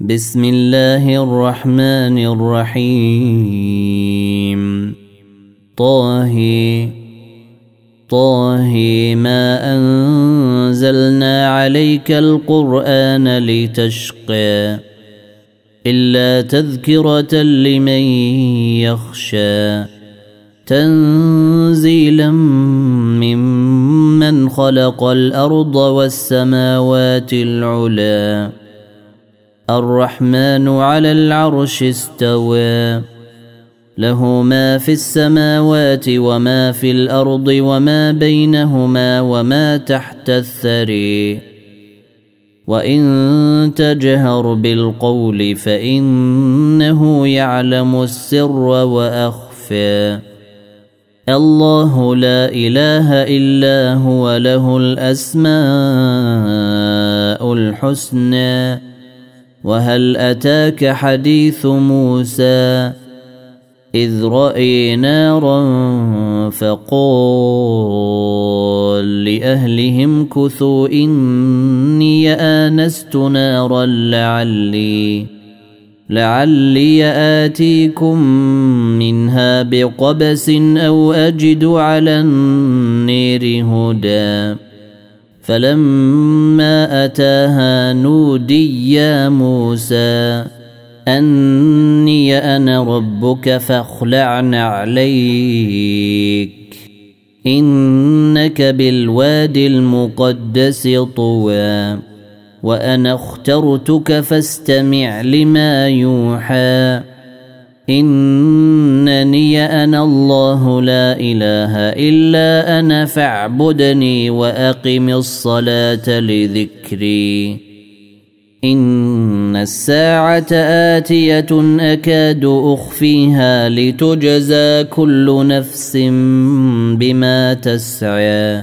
بسم الله الرحمن الرحيم. طه طه ما أنزلنا عليك القرآن لتشقى إلا تذكرة لمن يخشى تنزيلا ممن خلق الأرض والسماوات العلى الرحمن على العرش استوى. له ما في السماوات وما في الأرض وما بينهما وما تحت الثري. وإن تجهر بالقول فإنه يعلم السر وأخفى. الله لا إله إلا هو له الأسماء الحسنى. وهل أتاك حديث موسى إذ رأي نارا فقال لأهلهم كثوا إني آنست نارا لعلي لعلي آتيكم منها بقبس أو أجد على النير هدى فلما أتاها نودي يا موسى أني أنا ربك فاخلع عليك إنك بالواد المقدس طوى وأنا اخترتك فاستمع لما يوحى. إنني أنا الله لا إله إلا أنا فاعبدني وأقم الصلاة لذكري. إن الساعة آتية أكاد أخفيها لتجزى كل نفس بما تسعي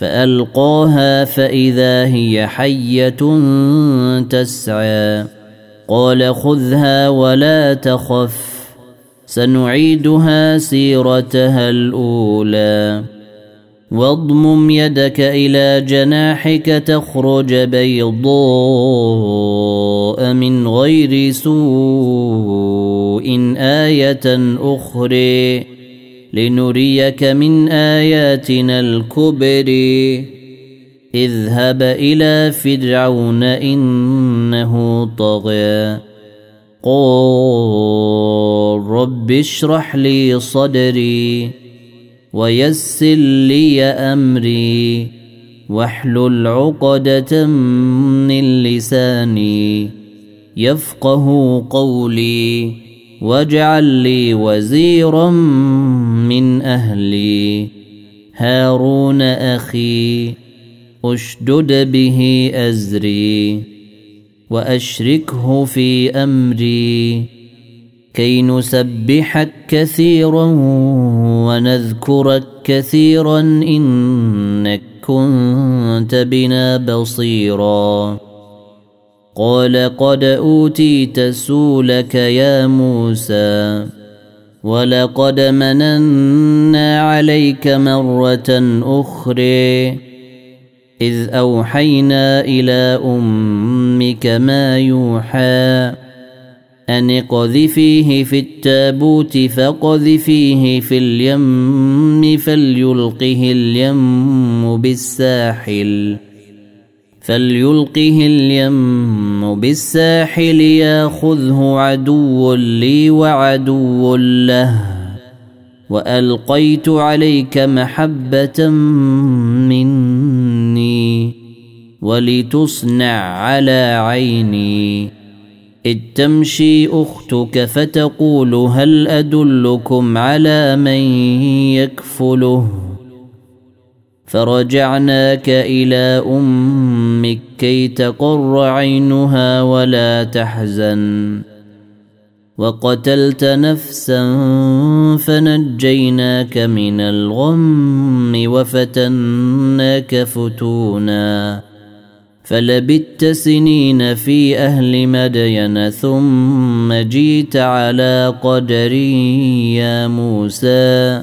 فألقاها فإذا هي حية تسعى. قال خذها ولا تخف سنعيدها سيرتها الأولى. واضمم يدك إلى جناحك تخرج بيضاء من غير سوء آية أخرى. لنريك من آياتنا الكبر. اذهب إلى فرعون إنه طغى. قال رب اشرح لي صدري ويسر لي أمري واحلل عقدة من لساني يفقه قولي واجعل لي وزيرا من أهلي. هارون أخي أشدد به أزري وأشركه في أمري. كي نسبحك كثيرا ونذكرك كثيرا إنك كنت بنا بصيرا. قال قد أوتيت سولك يا موسى. ولقد مننا عليك مرة أخرى إذ أوحينا إلى أمك ما يوحى أن اقذفيه في التابوت فقذفيه في اليم فليلقه اليم بالساحل. فليلقه اليم بالساحل ياخذه عدو لي وعدو له. وألقيت عليك محبة مني ولتصنع على عيني. إذ تمشي أختك فتقول هل أدلكم على من يكفله؟ فرجعناك إلى أمك كي تقر عينها ولا تحزن. وقتلت نفسا فنجيناك من الغم وفتناك فتونا. فلبت سنين في أهل مدين ثم جيت على قدري يا موسى.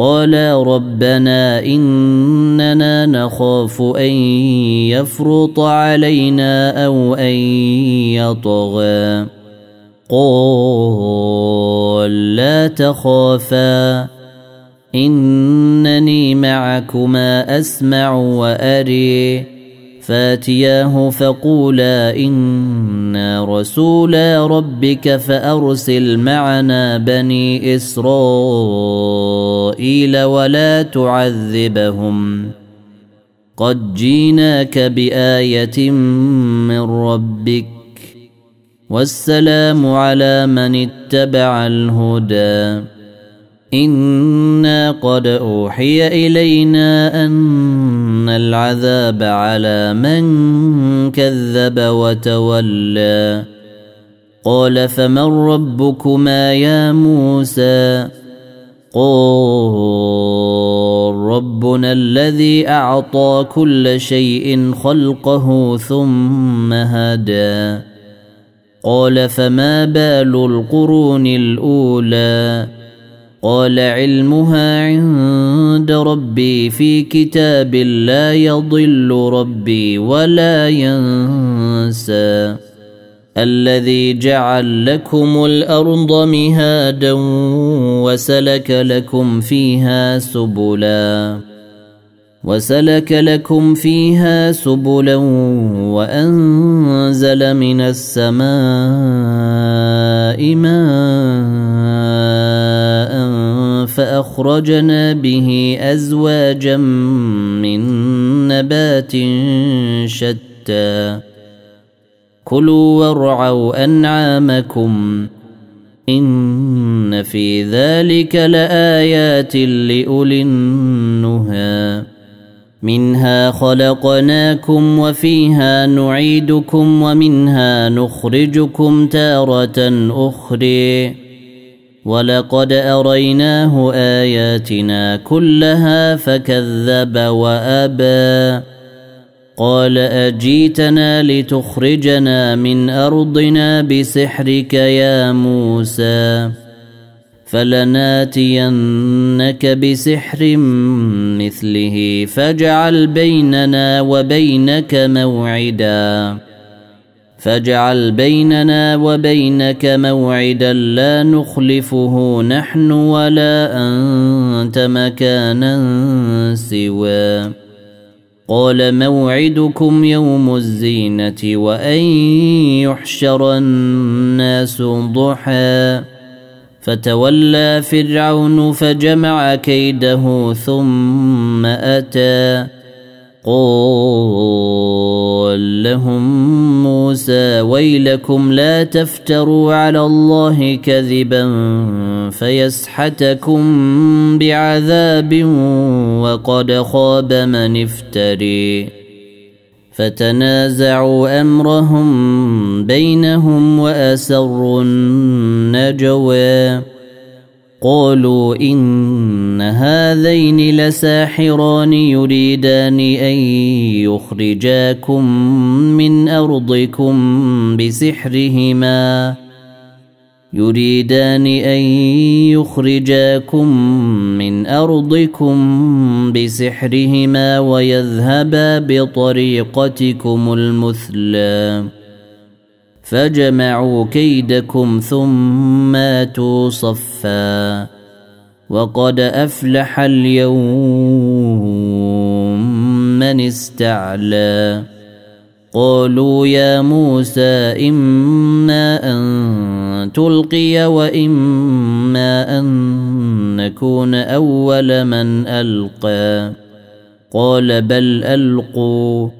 قالا ربنا إننا نخاف أن يفرط علينا أو أن يطغى. قال لا تخافا إنني معكما أسمع وأري. فأتياه فقولا أنا رسولا ربك فأرسل معنا بني إسرائيل. ولا تعذبهم. قد جيناك بآية من ربك. والسلام على من اتبع الهدى. إنا قد أوحي إلينا أن العذاب على من كذب وتولى. قال فمن ربكما يا موسى؟ قال ربنا الذي أعطى كل شيء خلقه ثم هدى. قال فما بال القرون الأولى؟ قال علمها عند ربي في كتاب لا يضل ربي ولا ينسى. الذي جعل لكم الأرض مهادا وسلك لكم فيها سبلا وسلك لكم فيها سبلا وأنزل من السماء ماء فأخرجنا به أزواجا من نبات شتى. كلوا وارعوا أنعامكم إن في ذلك لآيات لأولي النهى. منها خلقناكم وفيها نعيدكم ومنها نخرجكم تارة أخرى. ولقد أريناه آياتنا كلها فكذب وأبى. قال أجيتنا لتخرجنا من أرضنا بسحرك يا موسى فلناتينك بسحر مثله فاجعل بيننا وبينك موعدا فاجعل بيننا وبينك موعدا لا نخلفه نحن ولا أنت مكانا سوى قال موعدكم يوم الزينة وأن يحشر الناس ضحى. فتولى فرعون فجمع كيده ثم أتى. قال لهم موسى ويلكم لا تفتروا على الله كذبا فيسحتكم بعذاب وقد خاب من افتري فتنازعوا أمرهم بينهم وأسروا النجوى قالوا إن هذين لساحران يريدان أن يخرجاكم من أرضكم بسحرهما. يريدان أن يخرجاكم من أرضكم بسحرهما ويذهبا بطريقتكم المثلى. فجمعوا كيدكم ثم آتوا صفا وقد أفلح اليوم من استعلى قالوا يا موسى إما أن تلقي وإما أن نكون أول من ألقى قال بل ألقوا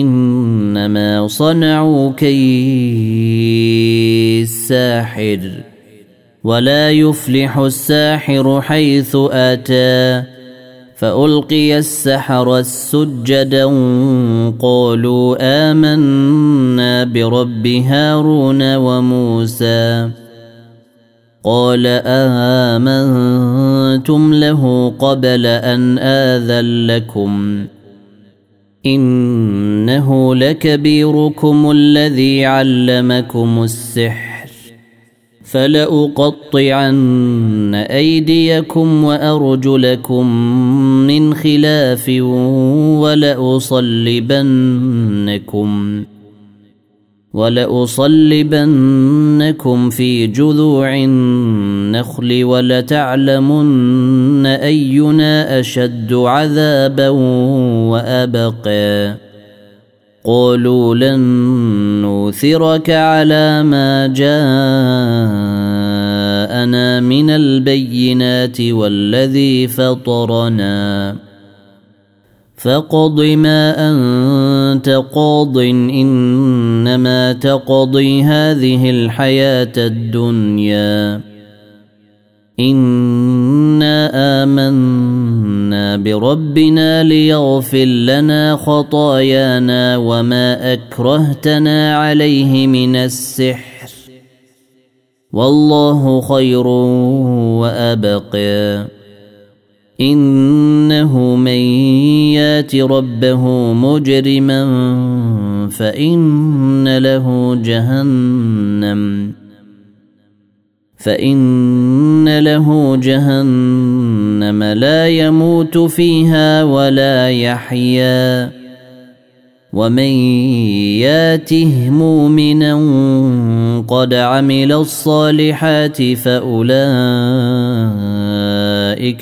إنما صنعوا كيد ساحر ولا يفلح الساحر حيث أتى فألقي السحر السجدا قالوا آمنا برب هارون وموسى قال آمنتم له قبل أن آذن لكم إنه لكبيركم الذي علمكم السحر فلأقطعن أيديكم وأرجلكم من خلاف ولأصلبنكم ولأصلبنكم في جذوع النخل ولتعلمن أينا أشد عذابا وأبقى. قالوا لن نوثرك على ما جاءنا من البينات والذي فطرنا. فاقض ما انت قاض انما تقضي هذه الحياة الدنيا. انا امنا بربنا ليغفر لنا خطايانا وما اكرهتنا عليه من السحر. والله خير وابقى إنه من يات ربه مجرما فإن له جهنم. فإن له جهنم لا يموت فيها ولا يحيا. ومن ياته مؤمنا قد عمل الصالحات فأولئك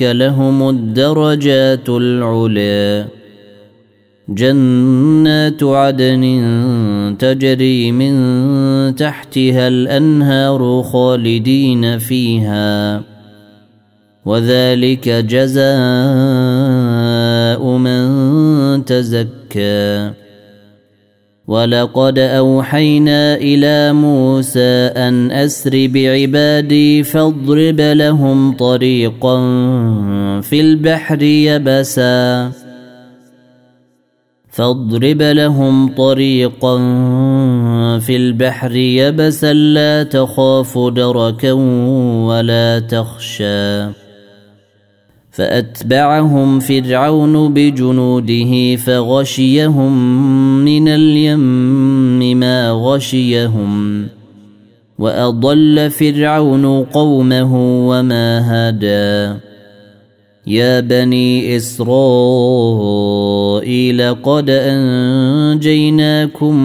لهم الدرجات العلي جنات عدن تجري من تحتها الانهار خالدين فيها. وذلك جزاء من تزكى. ولقد اوحينا إلى موسى ان اسر بعبادي فاضرب لهم طريقا في البحر يبسا فاضرب لهم طريقا في البحر يبسا لا تخاف دركا ولا تخشى فأتبعهم فرعون بجنوده فغشيهم من اليم ما غشيهم وأضل فرعون قومه وما هدى. يا بني إسرائيل قد أنجيناكم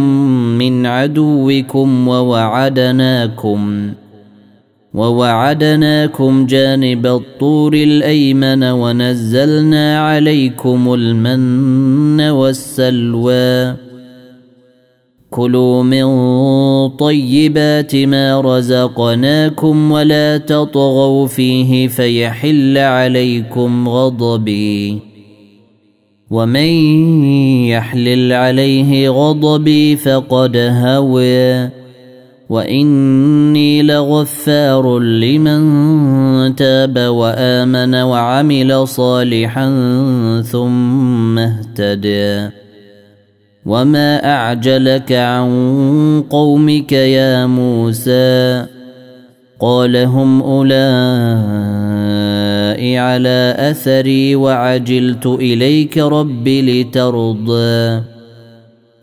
من عدوكم ووعدناكم ووعدناكم جانب الطور الأيمن ونزلنا عليكم المن والسلوى. كلوا من طيبات ما رزقناكم ولا تطغوا فيه فيحل عليكم غضبي. ومن يحلل عليه غضبي فقد هوى. واني لغفار لمن تاب وامن وعمل صالحا ثم اهتدى وما اعجلك عن قومك يا موسى قال هم اولئك على اثري وعجلت اليك رب لترضى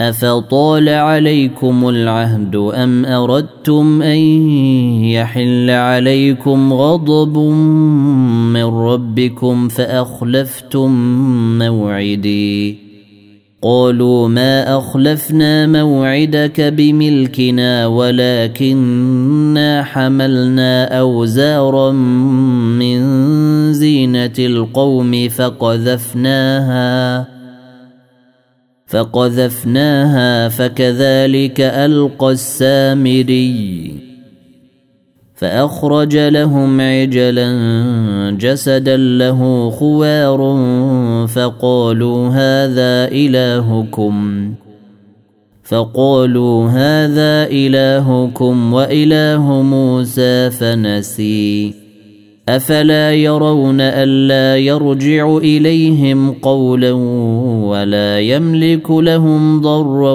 افطال عليكم العهد ام اردتم ان يحل عليكم غضب من ربكم فاخلفتم موعدي قالوا ما اخلفنا موعدك بملكنا ولكننا حملنا اوزارا من زينه القوم فقذفناها فقذفناها فكذلك ألقى السامري فأخرج لهم عجلا جسدا له خوار فقالوا هذا إلهكم فقالوا هذا إلهكم وإله موسى فنسي افلا يرون الا يرجع اليهم قولا ولا يملك لهم ضرا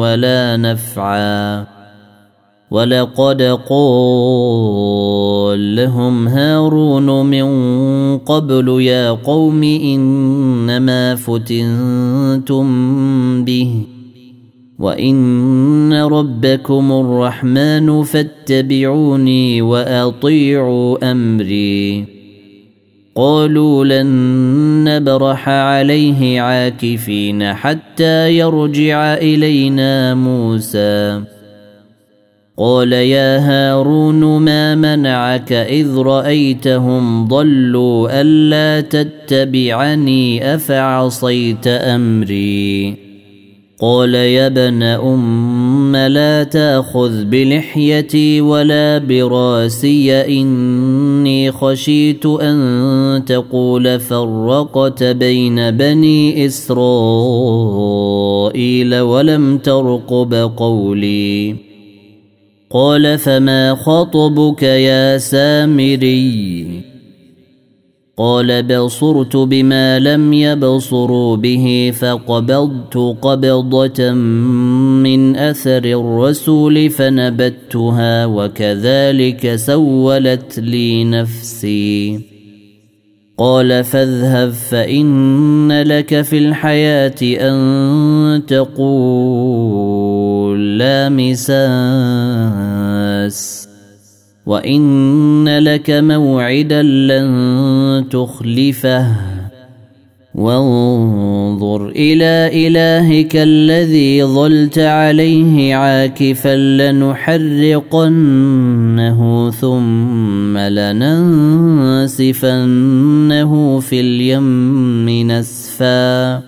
ولا نفعا ولقد قال لهم هارون من قبل يا قوم انما فتنتم به وان ربكم الرحمن فاتبعوني واطيعوا امري قالوا لن نبرح عليه عاكفين حتى يرجع الينا موسى قال يا هارون ما منعك اذ رايتهم ضلوا الا تتبعني افعصيت امري قال يا ابن أم لا تأخذ بلحيتي ولا براسي إني خشيت أن تقول فرقت بين بني إسرائيل ولم ترقب قولي. قال فما خطبك يا سامري؟ قال بصرت بما لم يبصروا به فقبضت قبضة من أثر الرسول فنبتها وكذلك سولت لي نفسي. قال فاذهب فإن لك في الحياة أن تقول لا مساس. وان لك موعدا لن تخلفه وانظر إلى الهك الذي ظلت عليه عاكفا لنحرقنه ثم لننسفنه في اليم نسفا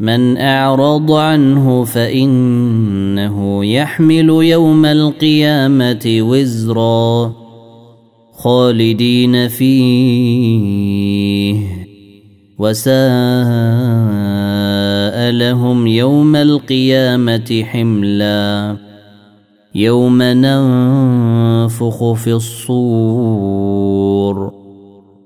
من أعرض عنه فإنه يحمل يوم القيامة وزرا خالدين فيه. وساء لهم يوم القيامة حملا. يوم ننفخ في الصور.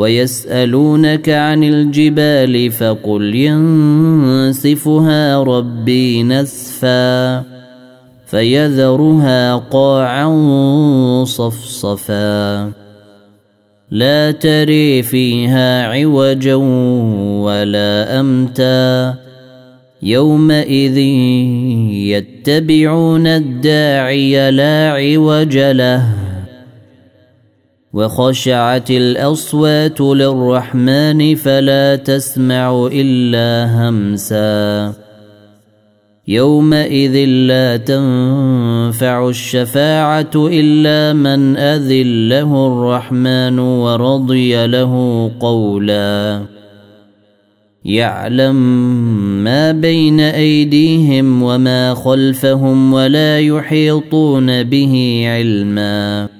ويسألونك عن الجبال فقل ينسفها ربي نسفا فيذرها قاعا صفصفا لا تري فيها عوجا ولا أمتا يومئذ يتبعون الداعي لا عوج له وخشعت الأصوات للرحمن فلا تسمع إلا همسا. يومئذ لا تنفع الشفاعة إلا من اذن له الرحمن ورضي له قولا. يعلم ما بين أيديهم وما خلفهم ولا يحيطون به علما.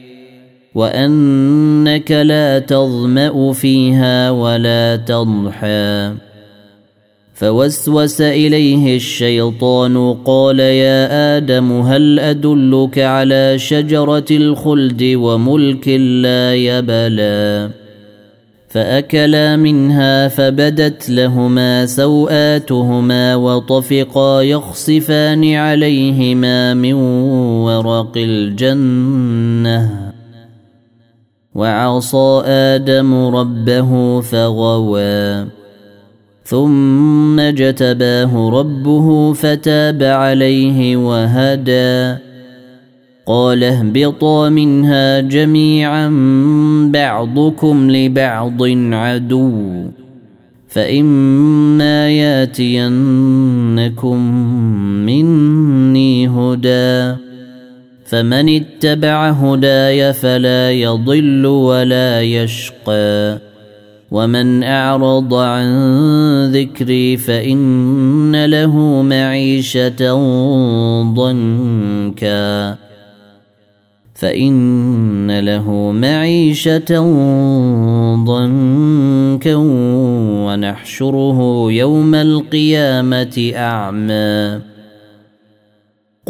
وانك لا تظما فيها ولا تضحى فوسوس اليه الشيطان قال يا آدم هل ادلك على شجره الخلد وملك لا يبلى فاكلا منها فبدت لهما سواتهما وطفقا يخصفان عليهما من ورق الجنه وعصى آدم ربه فغوى. ثم اجتباه ربه فتاب عليه وهدى. قال اهبطا منها جميعا بعضكم لبعض عدو. فإما ياتينكم مني هدى. فمن اتبع هداي فلا يضل ولا يشقى. ومن أعرض عن ذكري فإن له معيشة ضنكا. فإن له معيشة ضنكا ونحشره يوم القيامة أعمى.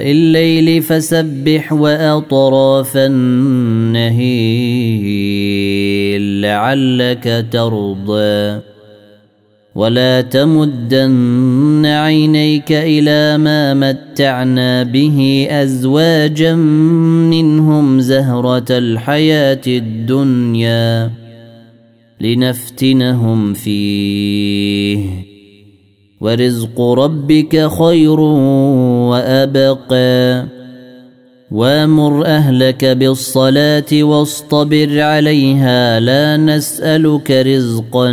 الليل فسبح وأطراف النهيل لعلك ترضى. ولا تمدن عينيك إلى ما متعنا به أزواجا منهم زهرة الحياة الدنيا لنفتنهم فيه. ورزق ربك خير وأبقى. وامر أهلك بالصلاة واصطبر عليها. لا نسألك رزقا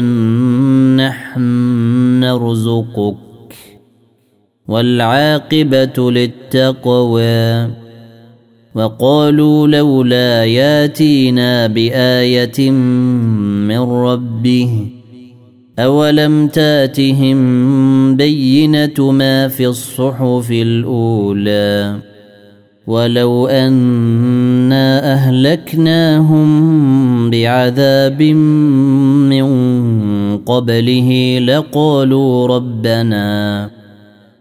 نحن نرزقك. والعاقبة للتقوى. وقالوا لولا ياتينا بآية من ربه. أولم تاتهم بينة ما في الصحف الأولى ولو أنا أهلكناهم بعذاب من قبله لقالوا ربنا